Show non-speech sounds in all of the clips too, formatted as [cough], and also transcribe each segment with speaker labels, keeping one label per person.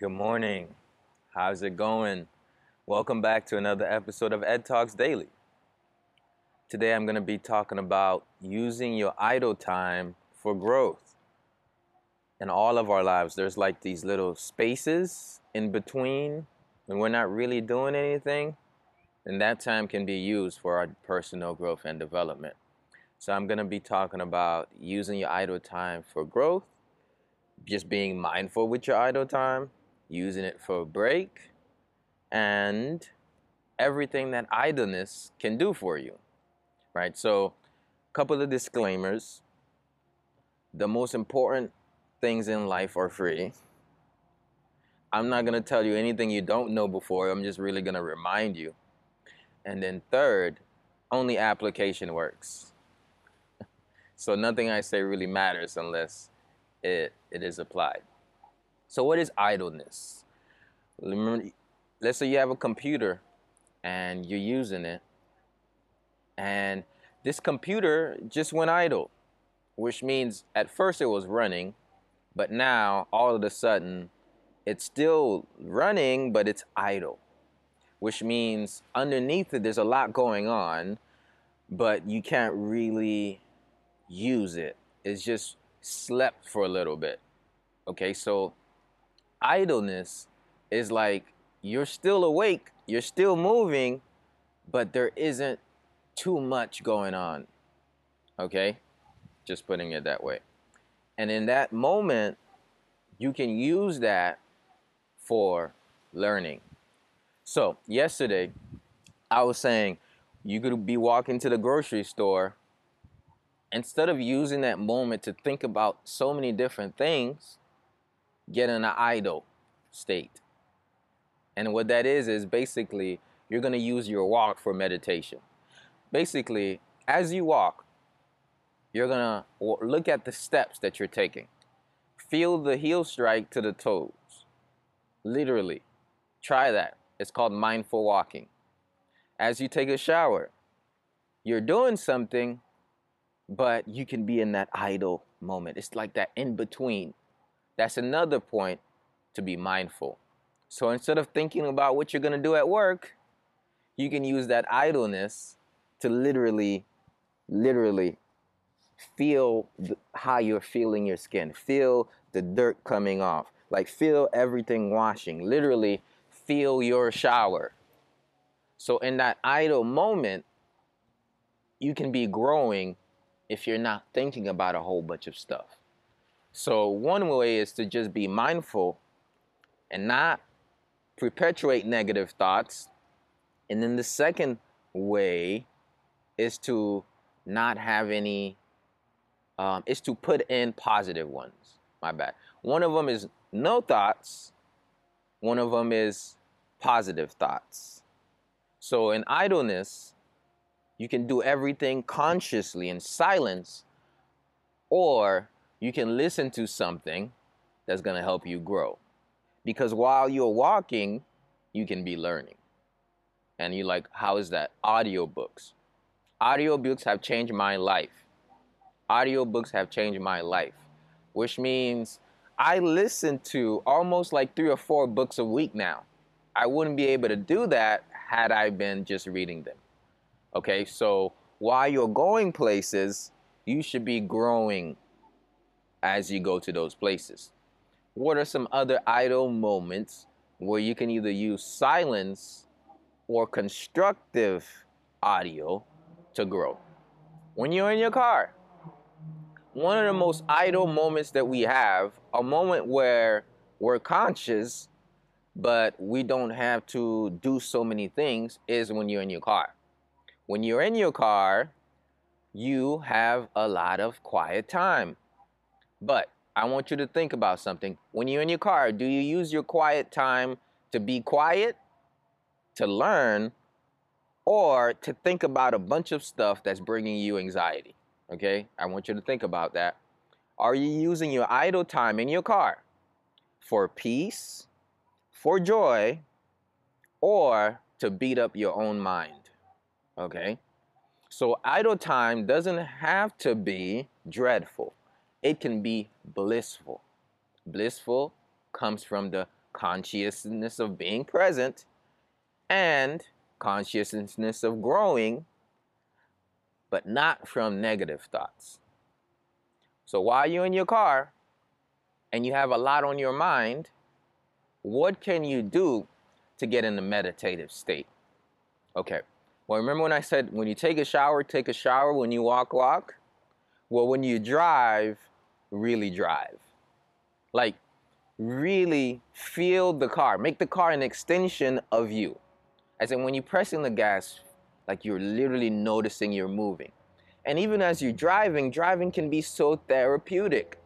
Speaker 1: Good morning. How's it going? Welcome back to another episode of Ed Talks Daily. Today I'm going to be talking about using your idle time for growth. In all of our lives, there's like these little spaces in between when we're not really doing anything, and that time can be used for our personal growth and development. So I'm going to be talking about using your idle time for growth, just being mindful with your idle time, using it for a break, and everything that idleness can do for you. Right? So, a couple of disclaimers. The most important things in life are free. I'm not going to tell you anything you don't know before. I'm just really going to remind you. And then, third, only application works. [laughs] So nothing I say really matters unless it, it is applied. So what is idleness? Let's say you have a computer and you're using it and this computer just went idle, which means at first it was running, but now all of a sudden it's still running, but it's idle, which means underneath it there's a lot going on, but you can't really use it. It's just slept for a little bit. Okay, so idleness is like you're still awake, you're still moving, but there isn't too much going on. Okay, just putting it that way. And in that moment, you can use that for learning. So, yesterday, I was saying you could be walking to the grocery store instead of using that moment to think about so many different things, get in an idle state. And what that is, is basically you're going to use your walk for meditation. Basically, as you walk, you're going to look at the steps that you're taking. Feel the heel strike to the toes. Literally. Try that. It's called mindful walking. As you take a shower, you're doing something, but you can be in that idle moment. It's like that in between. That's another point to be mindful. So instead of thinking about what you're going to do at work, you can use that idleness to literally, literally feel how you're feeling your skin. Feel the dirt coming off. Like feel everything washing. Literally feel your shower. So in that idle moment, you can be growing if you're not thinking about a whole bunch of stuff. So, one way is to just be mindful and not perpetuate negative thoughts. And then the second way is to not have any, um, is to put in positive ones. My bad. One of them is no thoughts, one of them is positive thoughts. So, in idleness, you can do everything consciously in silence, or you can listen to something that's going to help you grow. Because while you're walking, you can be learning. And you're like, how is that? Audiobooks. Audiobooks have changed my life. Audiobooks have changed my life, which means I listen to almost like three or four books a week now. I wouldn't be able to do that had I been just reading them. Okay, so while you're going places, you should be growing as you go to those places. What are some other idle moments where you can either use silence or constructive audio to grow? When you're in your car, one of the most idle moments that we have, a moment where we're conscious, but we don't have to do so many things, is when you're in your car. When you're in your car, you have a lot of quiet time. But I want you to think about something. When you're in your car, do you use your quiet time to be quiet, to learn, or to think about a bunch of stuff that's bringing you anxiety? Okay? I want you to think about that. Are you using your idle time in your car for peace, for joy, or to beat up your own mind? Okay? So idle time doesn't have to be dreadful. It can be blissful. Blissful comes from the consciousness of being present and consciousness of growing, but not from negative thoughts. So while you're in your car and you have a lot on your mind, what can you do to get in the meditative state? Okay. Well, remember when I said when you take a shower, take a shower. When you walk, walk. Well, when you drive, really drive. Like, really feel the car. Make the car an extension of you. As in, when you're pressing the gas, like you're literally noticing you're moving. And even as you're driving, driving can be so therapeutic.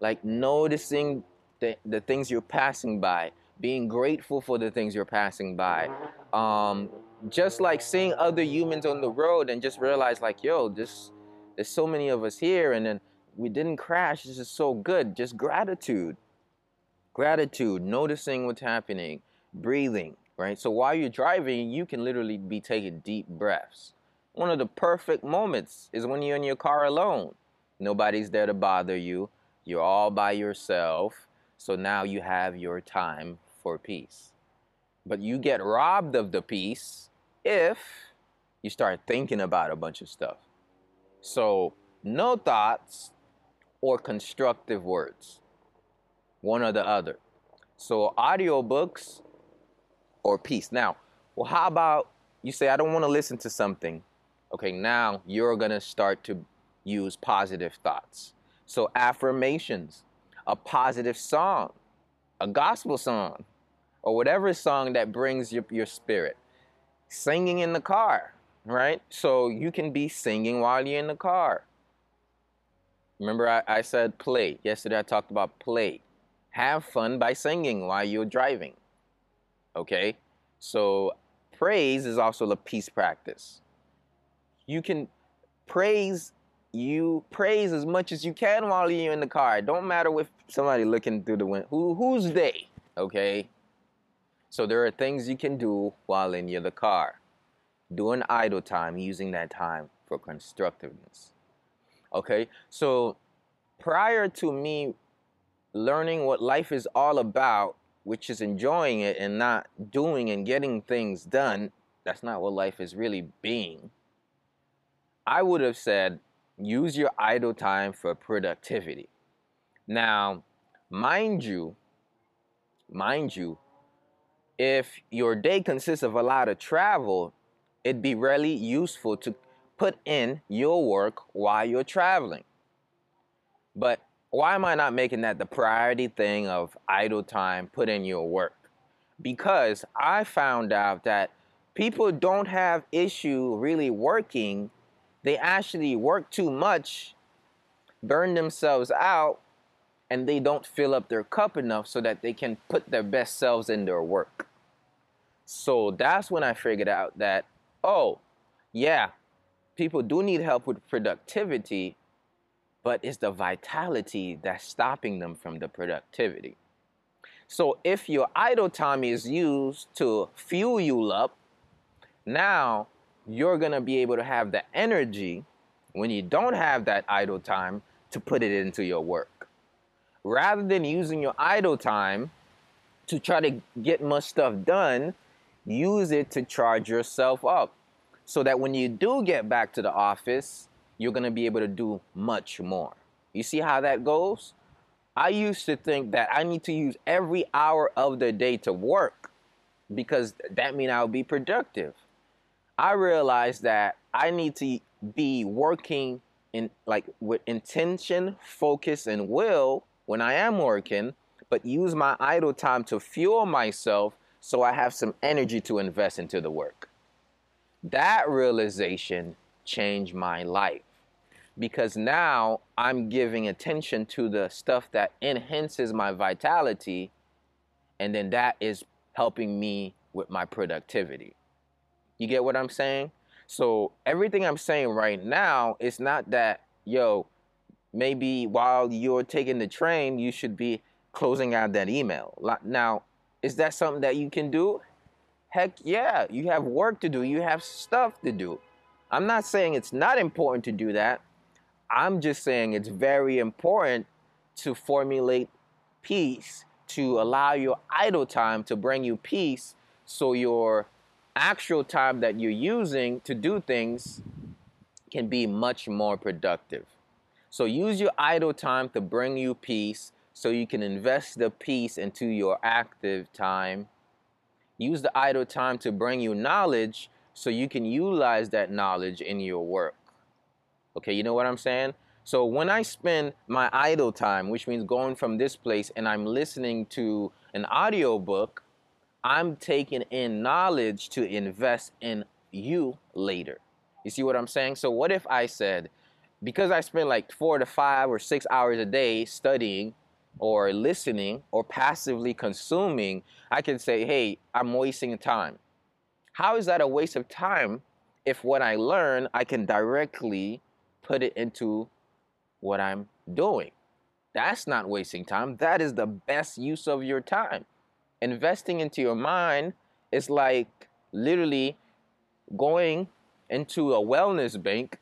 Speaker 1: Like noticing the, the things you're passing by, being grateful for the things you're passing by. Um, just like seeing other humans on the road and just realize, like, yo, this, there's so many of us here, and then we didn't crash. This is so good. Just gratitude. Gratitude, noticing what's happening, breathing, right? So while you're driving, you can literally be taking deep breaths. One of the perfect moments is when you're in your car alone. Nobody's there to bother you. You're all by yourself. So now you have your time for peace. But you get robbed of the peace if you start thinking about a bunch of stuff. So, no thoughts or constructive words, one or the other. So, audiobooks or peace. Now, well, how about you say, I don't want to listen to something? Okay, now you're going to start to use positive thoughts. So, affirmations, a positive song, a gospel song, or whatever song that brings your, your spirit. Singing in the car, right? So you can be singing while you're in the car. Remember, I, I said play. Yesterday I talked about play. Have fun by singing while you're driving. Okay? So praise is also a peace practice. You can praise you praise as much as you can while you're in the car. It don't matter if somebody looking through the window. Who who's they? Okay. So there are things you can do while in the car. Doing idle time, using that time for constructiveness. Okay. So prior to me learning what life is all about, which is enjoying it and not doing and getting things done, that's not what life is really being. I would have said use your idle time for productivity. Now, mind you, mind you, if your day consists of a lot of travel, it'd be really useful to put in your work while you're traveling. But why am I not making that the priority thing of idle time, put in your work? Because I found out that people don't have issue really working they actually work too much, burn themselves out, and they don't fill up their cup enough so that they can put their best selves in their work. So that's when I figured out that, oh, yeah, people do need help with productivity, but it's the vitality that's stopping them from the productivity. So if your idle time is used to fuel you up, now you're going to be able to have the energy when you don't have that idle time to put it into your work. Rather than using your idle time to try to get much stuff done, use it to charge yourself up so that when you do get back to the office, you're going to be able to do much more. You see how that goes? I used to think that I need to use every hour of the day to work because that means I'll be productive. I realized that I need to be working in like with intention, focus, and will when I am working, but use my idle time to fuel myself so I have some energy to invest into the work. That realization changed my life because now I'm giving attention to the stuff that enhances my vitality, and then that is helping me with my productivity. You get what I'm saying? So everything I'm saying right now is not that, yo, maybe while you're taking the train, you should be closing out that email. Now, is that something that you can do? Heck yeah, you have work to do, you have stuff to do. I'm not saying it's not important to do that. I'm just saying it's very important to formulate peace to allow your idle time to bring you peace so your actual time that you're using to do things can be much more productive. So use your idle time to bring you peace so you can invest the peace into your active time. Use the idle time to bring you knowledge so you can utilize that knowledge in your work. Okay, you know what I'm saying? So when I spend my idle time, which means going from this place and I'm listening to an audio book, I'm taking in knowledge to invest in you later. You see what I'm saying? So what if I said, because I spend like four to five or six hours a day studying or listening or passively consuming, I can say, hey, I'm wasting time. How is that a waste of time if what I learn, I can directly put it into what I'm doing? That's not wasting time. That is the best use of your time. Investing into your mind is like literally going into a wellness bank,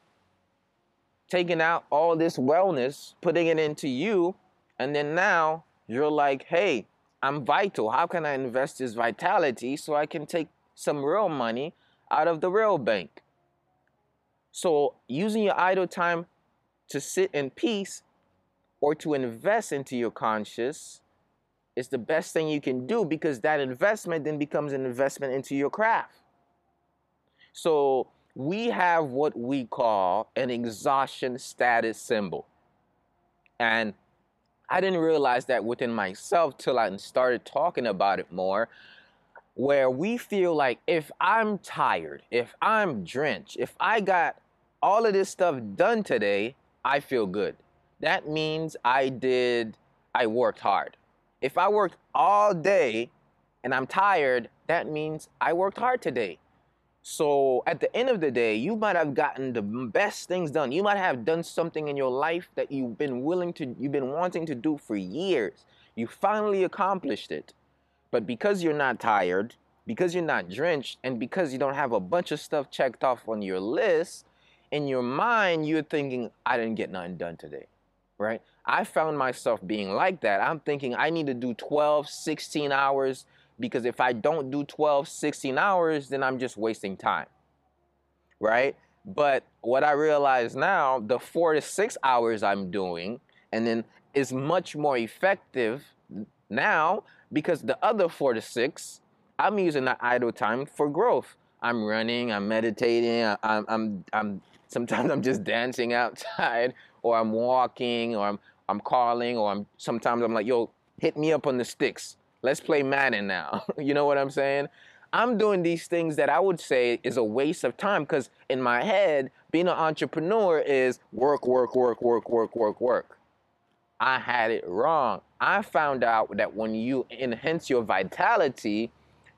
Speaker 1: taking out all this wellness, putting it into you, and then now you're like, hey, I'm vital. How can I invest this vitality so I can take some real money out of the real bank? So, using your idle time to sit in peace or to invest into your conscious is the best thing you can do because that investment then becomes an investment into your craft. So, we have what we call an exhaustion status symbol. And I didn't realize that within myself till I started talking about it more. Where we feel like if I'm tired, if I'm drenched, if I got all of this stuff done today, I feel good. That means I did, I worked hard. If I worked all day and I'm tired, that means I worked hard today. So at the end of the day, you might have gotten the best things done. You might have done something in your life that you've been willing to, you've been wanting to do for years. You finally accomplished it. But because you're not tired, because you're not drenched, and because you don't have a bunch of stuff checked off on your list, in your mind, you're thinking, I didn't get nothing done today, right? I found myself being like that. I'm thinking I need to do 12, 16 hours because if I don't do 12, 16 hours, then I'm just wasting time. Right? But what I realize now, the four to six hours I'm doing, and then is much more effective now because the other four to six, I'm using that idle time for growth. I'm running, I'm meditating, I'm, I'm, I'm sometimes I'm just dancing [laughs] outside, or I'm walking, or I'm, I'm calling, or I'm sometimes I'm like, yo, hit me up on the sticks. Let's play Madden now. [laughs] you know what I'm saying? I'm doing these things that I would say is a waste of time because in my head, being an entrepreneur is work, work, work, work, work, work, work. I had it wrong. I found out that when you enhance your vitality,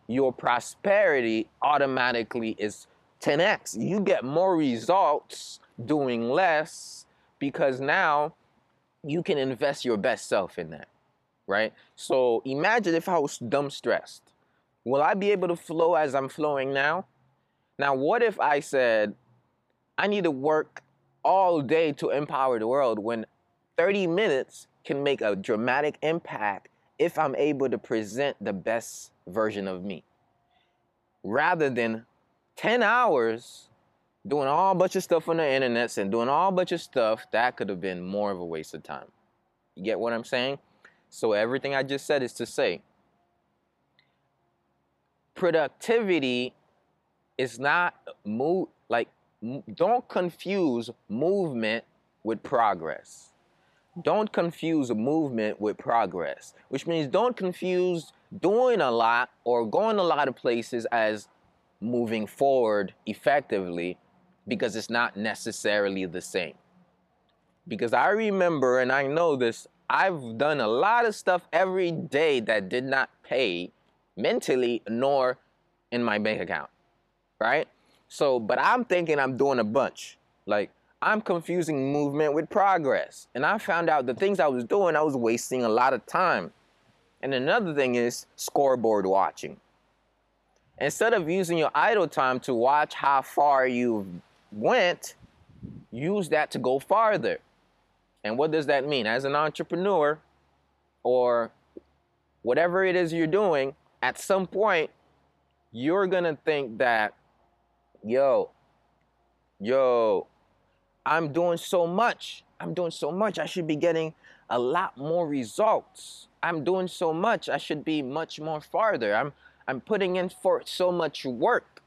Speaker 1: your prosperity automatically is 10x. You get more results doing less because now you can invest your best self in that right? So imagine if I was dumb stressed. Will I be able to flow as I'm flowing now? Now, what if I said, I need to work all day to empower the world when 30 minutes can make a dramatic impact if I'm able to present the best version of me? Rather than 10 hours doing all bunch of stuff on the internet and doing all bunch of stuff, that could have been more of a waste of time. You get what I'm saying? So everything I just said is to say productivity is not move like don't confuse movement with progress. Don't confuse movement with progress, which means don't confuse doing a lot or going a lot of places as moving forward effectively because it's not necessarily the same. Because I remember and I know this I've done a lot of stuff every day that did not pay mentally nor in my bank account, right? So, but I'm thinking I'm doing a bunch. Like, I'm confusing movement with progress. And I found out the things I was doing, I was wasting a lot of time. And another thing is scoreboard watching. Instead of using your idle time to watch how far you went, use that to go farther. And what does that mean? As an entrepreneur or whatever it is you're doing, at some point, you're gonna think that, yo, yo, I'm doing so much. I'm doing so much. I should be getting a lot more results. I'm doing so much. I should be much more farther. I'm I'm putting in for so much work.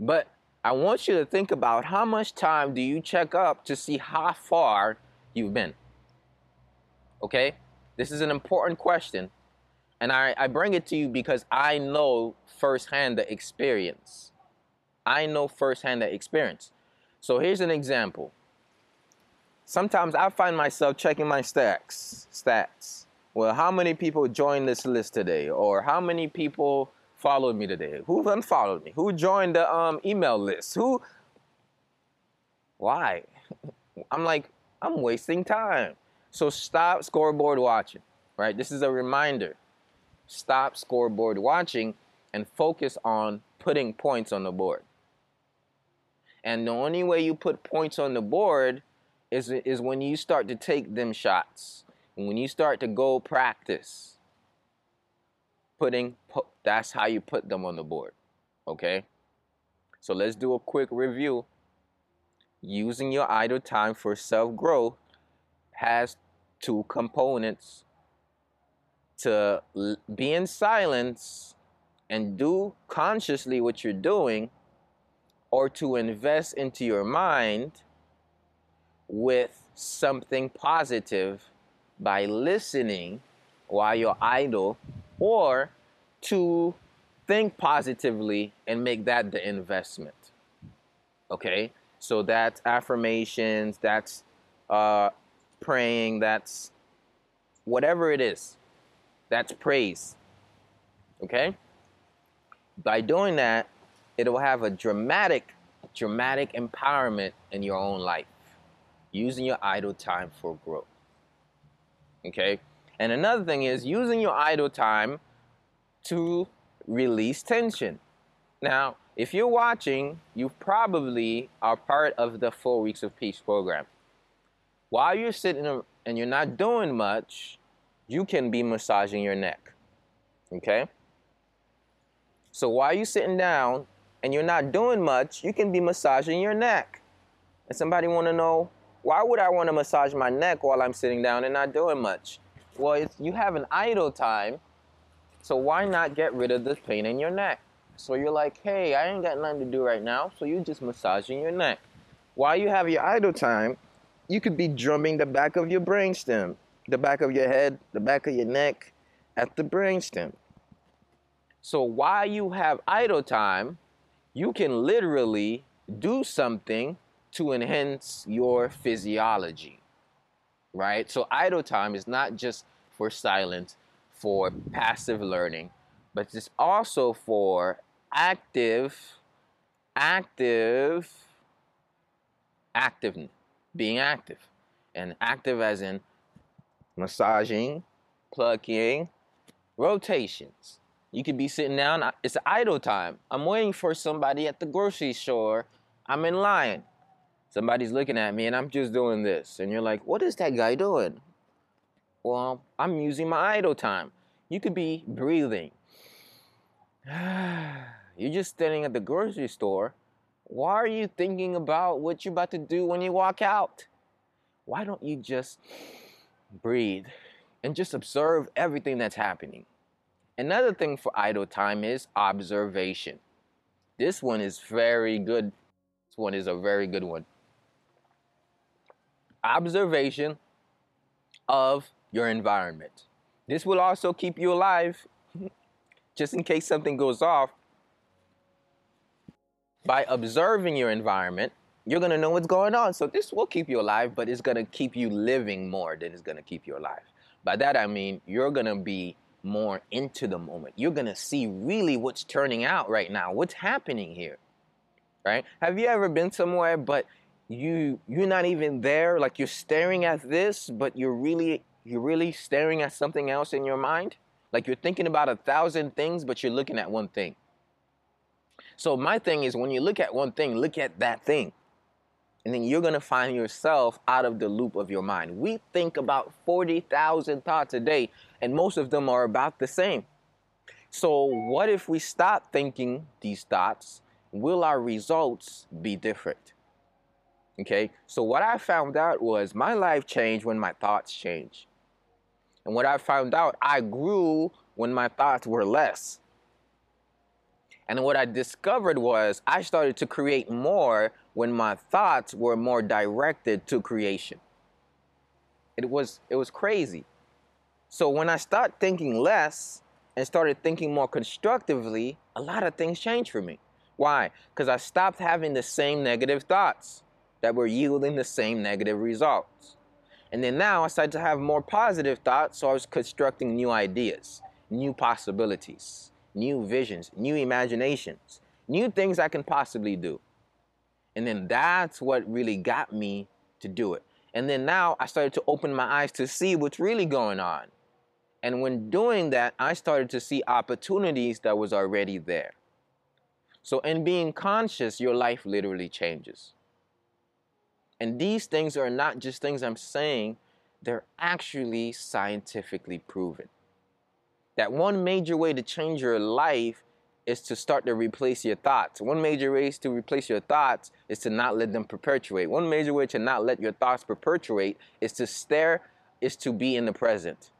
Speaker 1: But I want you to think about how much time do you check up to see how far you've been. Okay? This is an important question. And I, I bring it to you because I know firsthand the experience. I know firsthand the experience. So here's an example. Sometimes I find myself checking my stats. Stats. Well, how many people joined this list today? Or how many people followed me today? Who unfollowed me? Who joined the um, email list? Who? Why? [laughs] I'm like, I'm wasting time. So stop scoreboard watching, right? This is a reminder. Stop scoreboard watching and focus on putting points on the board. And the only way you put points on the board is, is when you start to take them shots. When you start to go practice, putting, that's how you put them on the board. Okay? So let's do a quick review. Using your idle time for self growth has two components to be in silence and do consciously what you're doing, or to invest into your mind with something positive by listening while you're idle, or to think positively and make that the investment. Okay? So that's affirmations, that's uh, praying, that's whatever it is. That's praise. Okay? By doing that, it will have a dramatic, dramatic empowerment in your own life using your idle time for growth. Okay? And another thing is using your idle time to release tension. Now, if you're watching, you probably are part of the Four Weeks of Peace program. While you're sitting and you're not doing much, you can be massaging your neck. Okay? So while you're sitting down and you're not doing much, you can be massaging your neck. And somebody want to know, why would I want to massage my neck while I'm sitting down and not doing much? Well, you have an idle time, so why not get rid of the pain in your neck? So you're like, hey, I ain't got nothing to do right now, so you're just massaging your neck. While you have your idle time, you could be drumming the back of your brainstem, the back of your head, the back of your neck, at the brainstem. So while you have idle time, you can literally do something to enhance your physiology, right? So idle time is not just for silence, for passive learning, but it's also for active, active, active, being active. And active as in massaging, plucking, rotations. You could be sitting down, it's idle time. I'm waiting for somebody at the grocery store. I'm in line. Somebody's looking at me and I'm just doing this. And you're like, what is that guy doing? Well, I'm using my idle time. You could be breathing. [sighs] Ah. You're just standing at the grocery store. Why are you thinking about what you're about to do when you walk out? Why don't you just breathe and just observe everything that's happening? Another thing for idle time is observation. This one is very good. This one is a very good one. Observation of your environment. This will also keep you alive [laughs] just in case something goes off. By observing your environment, you're to know what's going on. So this will keep you alive, but it's to keep you living more than it's to keep you alive. By that I mean you're to be more into the moment. You're to see really what's turning out right now, what's happening here. Right? Have you ever been somewhere but you you're not even there like you're staring at this but you're really you're really staring at something else in your mind. Like you're thinking about a thousand things, but you're looking at one thing. So my thing is when you look at one thing, look at that thing. and then you're going to find yourself out of the loop of your mind. We think about 40,000 thoughts a day, and most of them are about the same. So, what if we stop thinking these thoughts? Will our results be different? Okay, so what I found out was my life changed when my thoughts changed. And what I found out, I grew when my thoughts were less. And what I discovered was I started to create more when my thoughts were more directed to creation. It was it was crazy. So when I started thinking less and started thinking more constructively, a lot of things changed for me. Why? Because I stopped having the same negative thoughts that were yielding the same negative results. And then now I started to have more positive thoughts, so I was constructing new ideas, new possibilities new visions, new imaginations, new things I can possibly do. And then that's what really got me to do it. And then now I started to open my eyes to see what's really going on. And when doing that, I started to see opportunities that was already there. So in being conscious, your life literally changes. And these things are not just things I'm saying, they're actually scientifically proven that one major way to change your life is to start to replace your thoughts. One major way to replace your thoughts is to not let them perpetuate. One major way to not let your thoughts perpetuate is to stare, is to be in the present.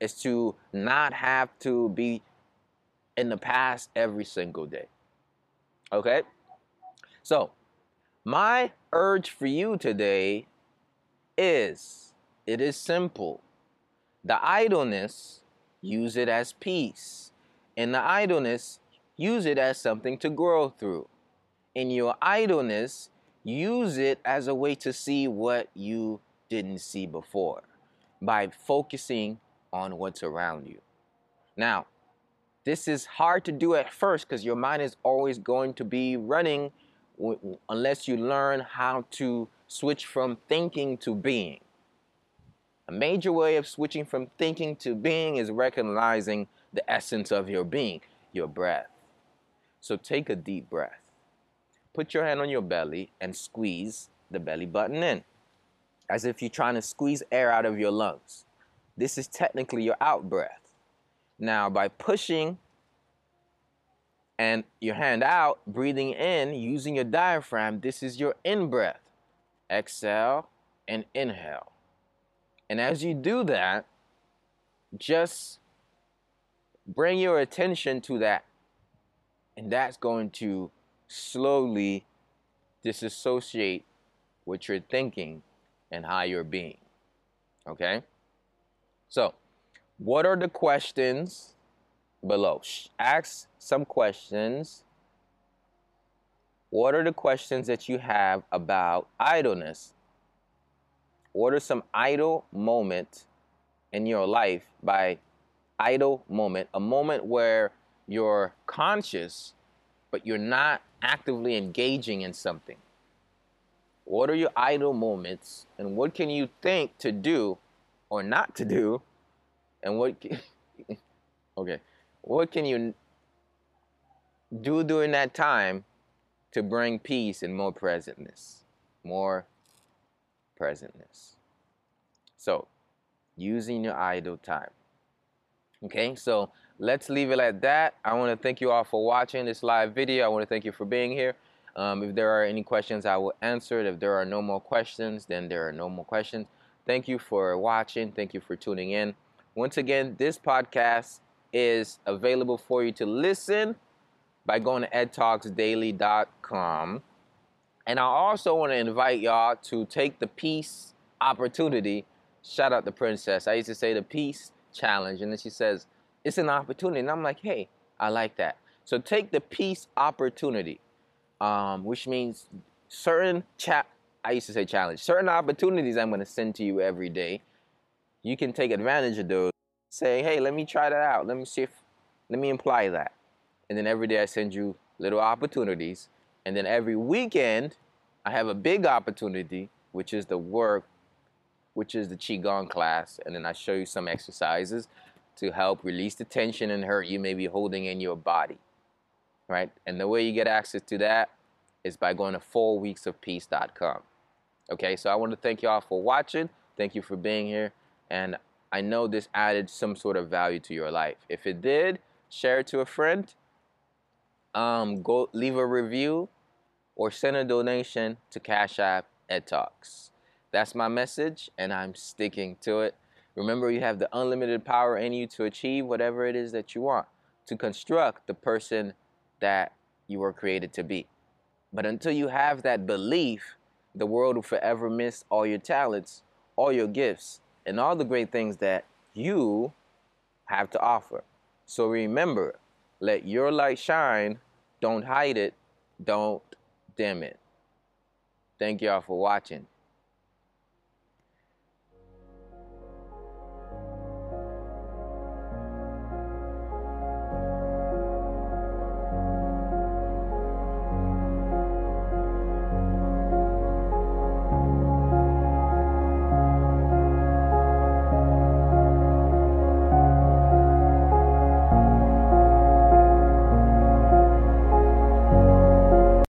Speaker 1: Is to not have to be in the past every single day. Okay? So, my urge for you today is it is simple. The idleness use it as peace. In the idleness, use it as something to grow through. In your idleness, use it as a way to see what you didn't see before by focusing on what's around you. Now, this is hard to do at first because your mind is always going to be running unless you learn how to switch from thinking to being. A major way of switching from thinking to being is recognizing the essence of your being, your breath. So take a deep breath. Put your hand on your belly and squeeze the belly button in, as if you're trying to squeeze air out of your lungs. This is technically your out breath. Now, by pushing and your hand out, breathing in, using your diaphragm, this is your in breath. Exhale and inhale. And as you do that, just bring your attention to that. And that's going to slowly disassociate what you're thinking and how you're being. Okay? So, what are the questions below? Ask some questions. What are the questions that you have about idleness? Are some idle moments in your life? By idle moment a moment where you're conscious but you're not actively engaging in something. What are your idle moments and what can you think to do or not to do? And what [laughs] okay what can you do during that time to bring peace and more presentness more presentness. So, using your idle time. Okay, so let's leave it at that. I want to thank you all for watching this live video. I want to thank you for being here. Um, if there are any questions, I will answer it. If there are no more questions, then there are no more questions. Thank you for watching. Thank you for tuning in. Once again, this podcast is available for you to listen by going to edtalksdaily.com. And I also want to invite y'all to take the peace opportunity. Shout out the princess. I used to say the peace challenge. And then she says, it's an opportunity. And I'm like, hey, I like that. So take the peace opportunity, um, which means certain chat. I used to say challenge. Certain opportunities I'm going to send to you every day. You can take advantage of those. Say, hey, let me try that out. Let me see if, let me imply that. And then every day I send you little opportunities and then every weekend, I have a big opportunity, which is the work, which is the Qigong class. And then I show you some exercises to help release the tension and hurt you may be holding in your body. Right? And the way you get access to that is by going to fourweeksofpeace.com. Okay, so I want to thank y'all for watching. Thank you for being here. And I know this added some sort of value to your life. If it did, share it to a friend. Um, go leave a review or send a donation to Cash App Ed Talks. That's my message, and I'm sticking to it. Remember, you have the unlimited power in you to achieve whatever it is that you want, to construct the person that you were created to be. But until you have that belief, the world will forever miss all your talents, all your gifts, and all the great things that you have to offer. So remember, let your light shine. Don't hide it. Don't dim it. Thank y'all for watching.